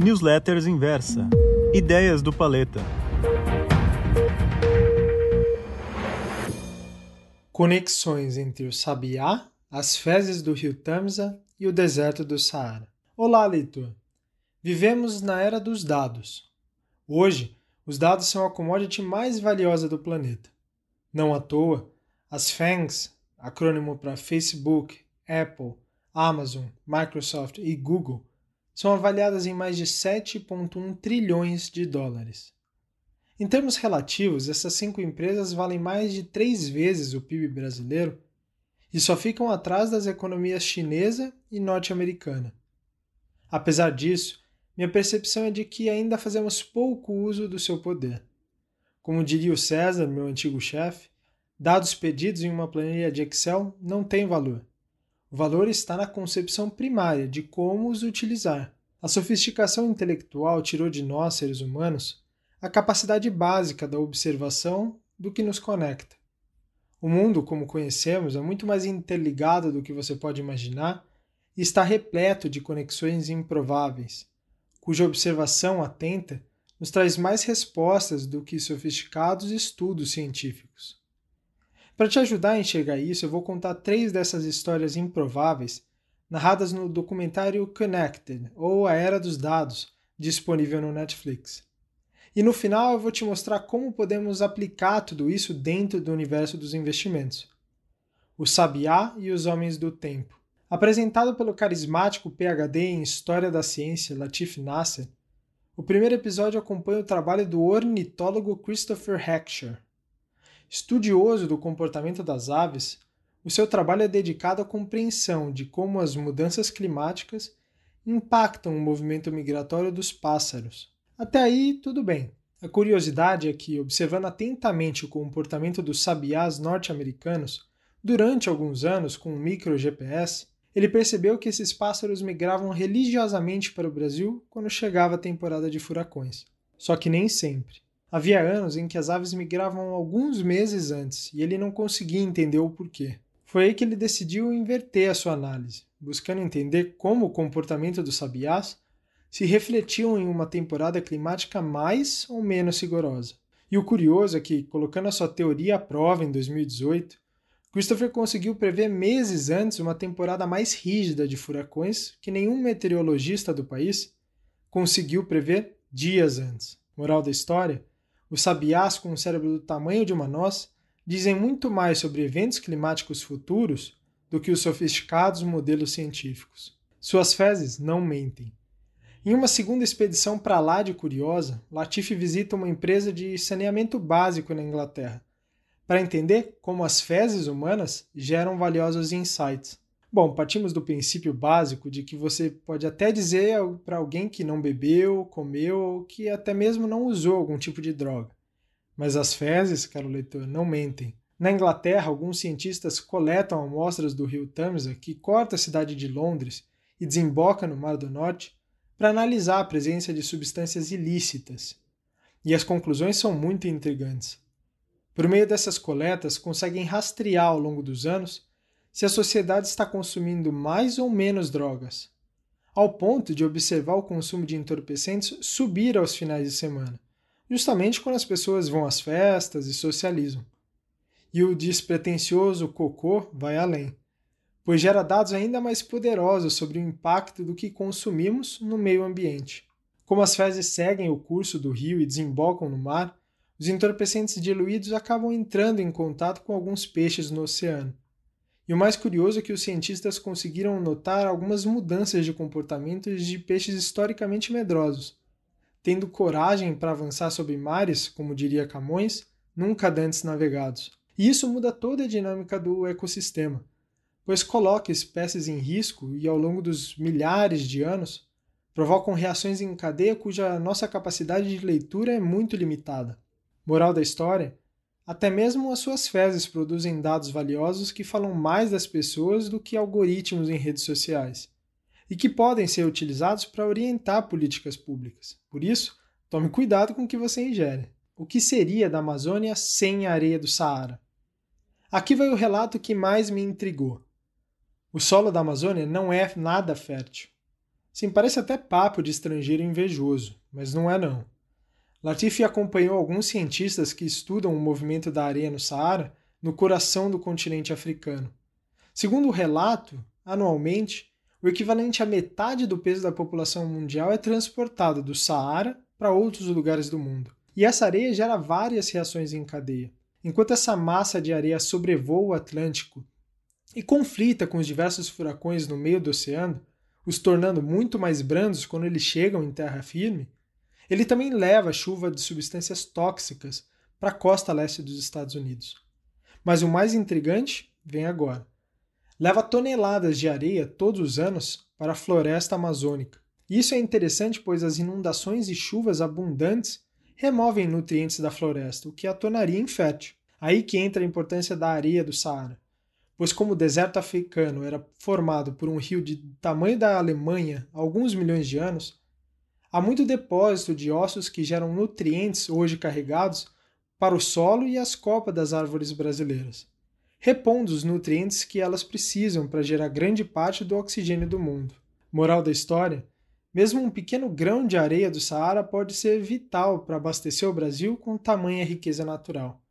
Newsletters Inversa. Ideias do Paleta. Conexões entre o Sabiá, as fezes do rio Tamsa e o deserto do Saara. Olá, leitor! Vivemos na era dos dados. Hoje, os dados são a commodity mais valiosa do planeta. Não à toa, as FANGs, acrônimo para Facebook, Apple, Amazon, Microsoft e Google, são avaliadas em mais de 7,1 trilhões de dólares. Em termos relativos, essas cinco empresas valem mais de três vezes o PIB brasileiro e só ficam atrás das economias chinesa e norte-americana. Apesar disso, minha percepção é de que ainda fazemos pouco uso do seu poder. Como diria o César, meu antigo chefe, dados pedidos em uma planilha de Excel não têm valor. O valor está na concepção primária de como os utilizar. A sofisticação intelectual tirou de nós, seres humanos, a capacidade básica da observação do que nos conecta. O mundo, como conhecemos, é muito mais interligado do que você pode imaginar e está repleto de conexões improváveis, cuja observação atenta nos traz mais respostas do que sofisticados estudos científicos. Para te ajudar a enxergar isso, eu vou contar três dessas histórias improváveis narradas no documentário Connected, ou A Era dos Dados, disponível no Netflix. E no final eu vou te mostrar como podemos aplicar tudo isso dentro do universo dos investimentos. O Sabiá e os Homens do Tempo. Apresentado pelo carismático PhD em História da Ciência Latif Nasser, o primeiro episódio acompanha o trabalho do ornitólogo Christopher Heckscher. Estudioso do comportamento das aves, o seu trabalho é dedicado à compreensão de como as mudanças climáticas impactam o movimento migratório dos pássaros. Até aí, tudo bem. A curiosidade é que, observando atentamente o comportamento dos sabiás norte-americanos, durante alguns anos com um micro GPS, ele percebeu que esses pássaros migravam religiosamente para o Brasil quando chegava a temporada de furacões. Só que nem sempre. Havia anos em que as aves migravam alguns meses antes e ele não conseguia entender o porquê. Foi aí que ele decidiu inverter a sua análise, buscando entender como o comportamento dos sabiás se refletiam em uma temporada climática mais ou menos rigorosa. E o curioso é que, colocando a sua teoria à prova em 2018, Christopher conseguiu prever meses antes uma temporada mais rígida de furacões que nenhum meteorologista do país conseguiu prever dias antes. Moral da história: os sabiás com um cérebro do tamanho de uma noz dizem muito mais sobre eventos climáticos futuros do que os sofisticados modelos científicos. Suas fezes não mentem. Em uma segunda expedição para lá de curiosa, Latifi visita uma empresa de saneamento básico na Inglaterra, para entender como as fezes humanas geram valiosos insights. Bom, partimos do princípio básico de que você pode até dizer para alguém que não bebeu, comeu que até mesmo não usou algum tipo de droga. Mas as fezes, caro leitor, não mentem. Na Inglaterra, alguns cientistas coletam amostras do rio Tamsa, que corta a cidade de Londres e desemboca no Mar do Norte, para analisar a presença de substâncias ilícitas. E as conclusões são muito intrigantes. Por meio dessas coletas, conseguem rastrear ao longo dos anos se a sociedade está consumindo mais ou menos drogas, ao ponto de observar o consumo de entorpecentes subir aos finais de semana justamente quando as pessoas vão às festas e socializam. E o despretensioso cocô vai além, pois gera dados ainda mais poderosos sobre o impacto do que consumimos no meio ambiente. Como as fezes seguem o curso do rio e desembocam no mar, os entorpecentes diluídos acabam entrando em contato com alguns peixes no oceano. E o mais curioso é que os cientistas conseguiram notar algumas mudanças de comportamento de peixes historicamente medrosos, tendo coragem para avançar sobre mares, como diria Camões, nunca dantes navegados. E isso muda toda a dinâmica do ecossistema, pois coloca espécies em risco e, ao longo dos milhares de anos, provocam reações em cadeia cuja nossa capacidade de leitura é muito limitada. Moral da história: até mesmo as suas fezes produzem dados valiosos que falam mais das pessoas do que algoritmos em redes sociais e que podem ser utilizados para orientar políticas públicas. Por isso, tome cuidado com o que você ingere. O que seria da Amazônia sem a areia do Saara? Aqui vai o relato que mais me intrigou. O solo da Amazônia não é nada fértil. Sim, parece até papo de estrangeiro invejoso, mas não é não. Latifi acompanhou alguns cientistas que estudam o movimento da areia no Saara no coração do continente africano. Segundo o relato, anualmente, o equivalente a metade do peso da população mundial é transportado do Saara para outros lugares do mundo. E essa areia gera várias reações em cadeia. Enquanto essa massa de areia sobrevoa o Atlântico e conflita com os diversos furacões no meio do oceano, os tornando muito mais brandos quando eles chegam em terra firme, ele também leva chuva de substâncias tóxicas para a costa leste dos Estados Unidos. Mas o mais intrigante vem agora. Leva toneladas de areia todos os anos para a floresta amazônica. Isso é interessante pois as inundações e chuvas abundantes removem nutrientes da floresta, o que a tornaria infértil. Aí que entra a importância da areia do Saara. Pois como o deserto africano era formado por um rio de tamanho da Alemanha há alguns milhões de anos, há muito depósito de ossos que geram nutrientes hoje carregados para o solo e as copas das árvores brasileiras, repondo os nutrientes que elas precisam para gerar grande parte do oxigênio do mundo. Moral da história: mesmo um pequeno grão de areia do Saara pode ser vital para abastecer o Brasil com tamanha riqueza natural.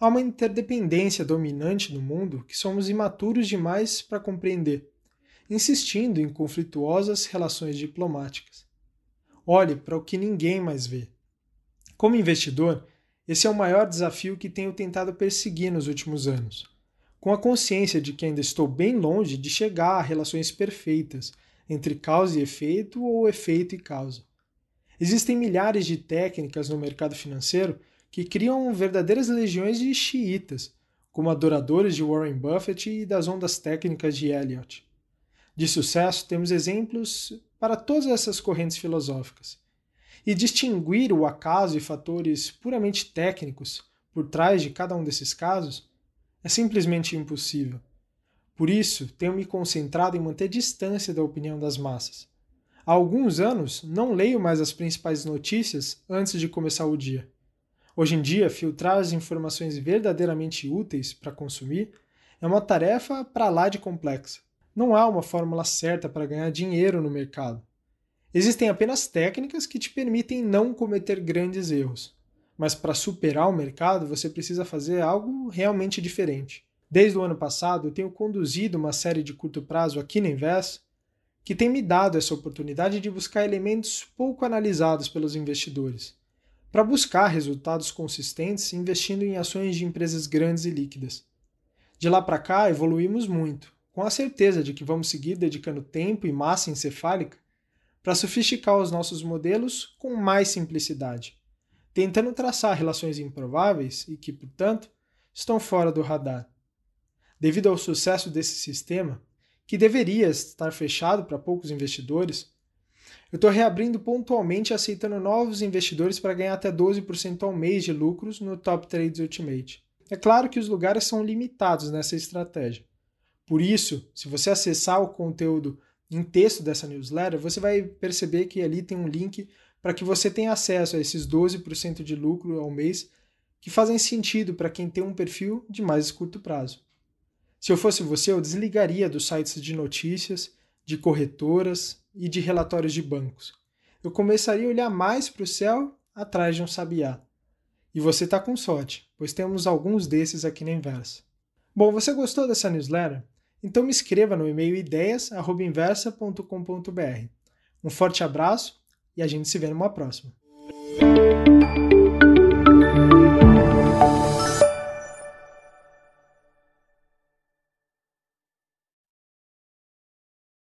Há uma interdependência dominante no mundo que somos imaturos demais para compreender, insistindo em conflituosas relações diplomáticas. Olhe para o que ninguém mais vê. Como investidor, esse é o maior desafio que tenho tentado perseguir nos últimos anos, com a consciência de que ainda estou bem longe de chegar a relações perfeitas entre causa e efeito ou efeito e causa. Existem milhares de técnicas no mercado financeiro que criam verdadeiras legiões de xiitas, como adoradores de Warren Buffett e das ondas técnicas de Eliot. De sucesso, temos exemplos para todas essas correntes filosóficas. E distinguir o acaso e fatores puramente técnicos por trás de cada um desses casos é simplesmente impossível. Por isso, tenho me concentrado em manter distância da opinião das massas. Há alguns anos, não leio mais as principais notícias antes de começar o dia. Hoje em dia, filtrar as informações verdadeiramente úteis para consumir é uma tarefa para lá de complexa. Não há uma fórmula certa para ganhar dinheiro no mercado. Existem apenas técnicas que te permitem não cometer grandes erros. Mas para superar o mercado, você precisa fazer algo realmente diferente. Desde o ano passado, eu tenho conduzido uma série de curto prazo aqui na Invest que tem me dado essa oportunidade de buscar elementos pouco analisados pelos investidores, para buscar resultados consistentes investindo em ações de empresas grandes e líquidas. De lá para cá, evoluímos muito, com a certeza de que vamos seguir dedicando tempo e massa encefálica para sofisticar os nossos modelos com mais simplicidade, tentando traçar relações improváveis e que, portanto, estão fora do radar. Devido ao sucesso desse sistema, que deveria estar fechado para poucos investidores, eu estou reabrindo pontualmente aceitando novos investidores para ganhar até 12% ao mês de lucros no Top Trades Ultimate. É claro que os lugares são limitados nessa estratégia. Por isso, se você acessar o conteúdo em texto dessa newsletter, você vai perceber que ali tem um link para que você tenha acesso a esses 12% de lucro ao mês que fazem sentido para quem tem um perfil de mais curto prazo. Se eu fosse você, eu desligaria dos sites de notícias, de corretoras e de relatórios de bancos. Eu começaria a olhar mais para o céu atrás de um sabiá. E você está com sorte, pois temos alguns desses aqui na Inversa. Bom, você gostou dessa newsletter? Então me escreva no e-mail ideias@inversa.com.br. Um forte abraço e a gente se vê numa próxima.